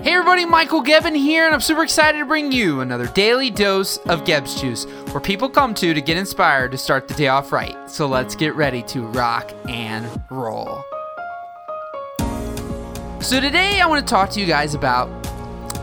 Hey everybody, Michael Gebben here, and I'm super excited to bring you another daily dose of Gebbs Juice, where people come to to get inspired to start the day off right. So let's get ready to rock and roll. So today I want to talk to you guys about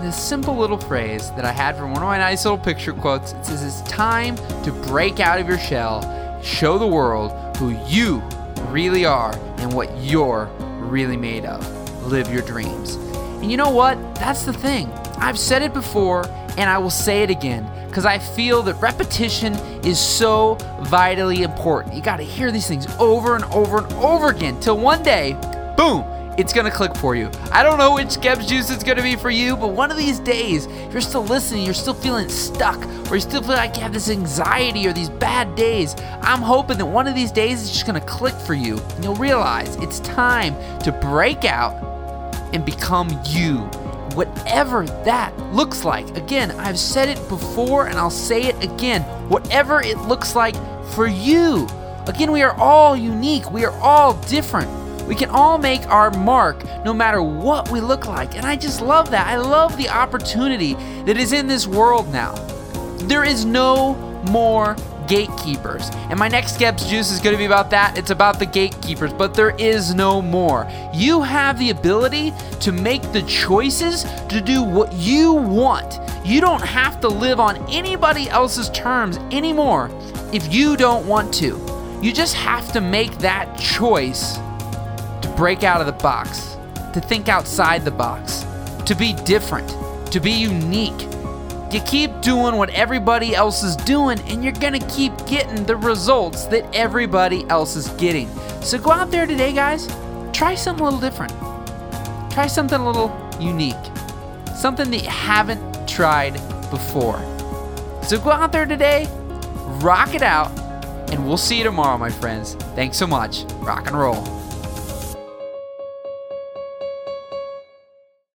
this simple little phrase that I had from one of my nice little picture quotes. It says it's time to break out of your shell, show the world who you really are and what you're really made of. Live your dreams. And you know what? That's the thing. I've said it before and I will say it again because I feel that repetition is so vitally important. You got to hear these things over and over and over again till one day, boom, it's gonna click for you. I don't know which Gebbs juice it's gonna be for you, but one of these days, if you're still listening, you're still feeling stuck, or you still feel like you have this anxiety or these bad days. I'm hoping that one of these days it's just gonna click for you, and you'll realize it's time to break out and become you, whatever that looks like. Again, I've said it before and I'll say it again. Whatever it looks like for you. Again, we are all unique, we are all different. We can all make our mark no matter what we look like. And I just love that. I love the opportunity that is in this world now. There is no more gatekeepers. And my next Gebbs Juice is going to be about that. It's about the gatekeepers, but there is no more. You have the ability to make the choices to do what you want. You don't have to live on anybody else's terms anymore if you don't want to. You just have to make that choice to break out of the box, to think outside the box, to be different, to be unique you keep doing what everybody else is doing, and you're gonna keep getting the results that everybody else is getting. So go out there today, guys. Try something a little different. Try something a little unique. Something that you haven't tried before. So go out there today, rock it out, and we'll see you tomorrow, my friends. Thanks so much. Rock and roll.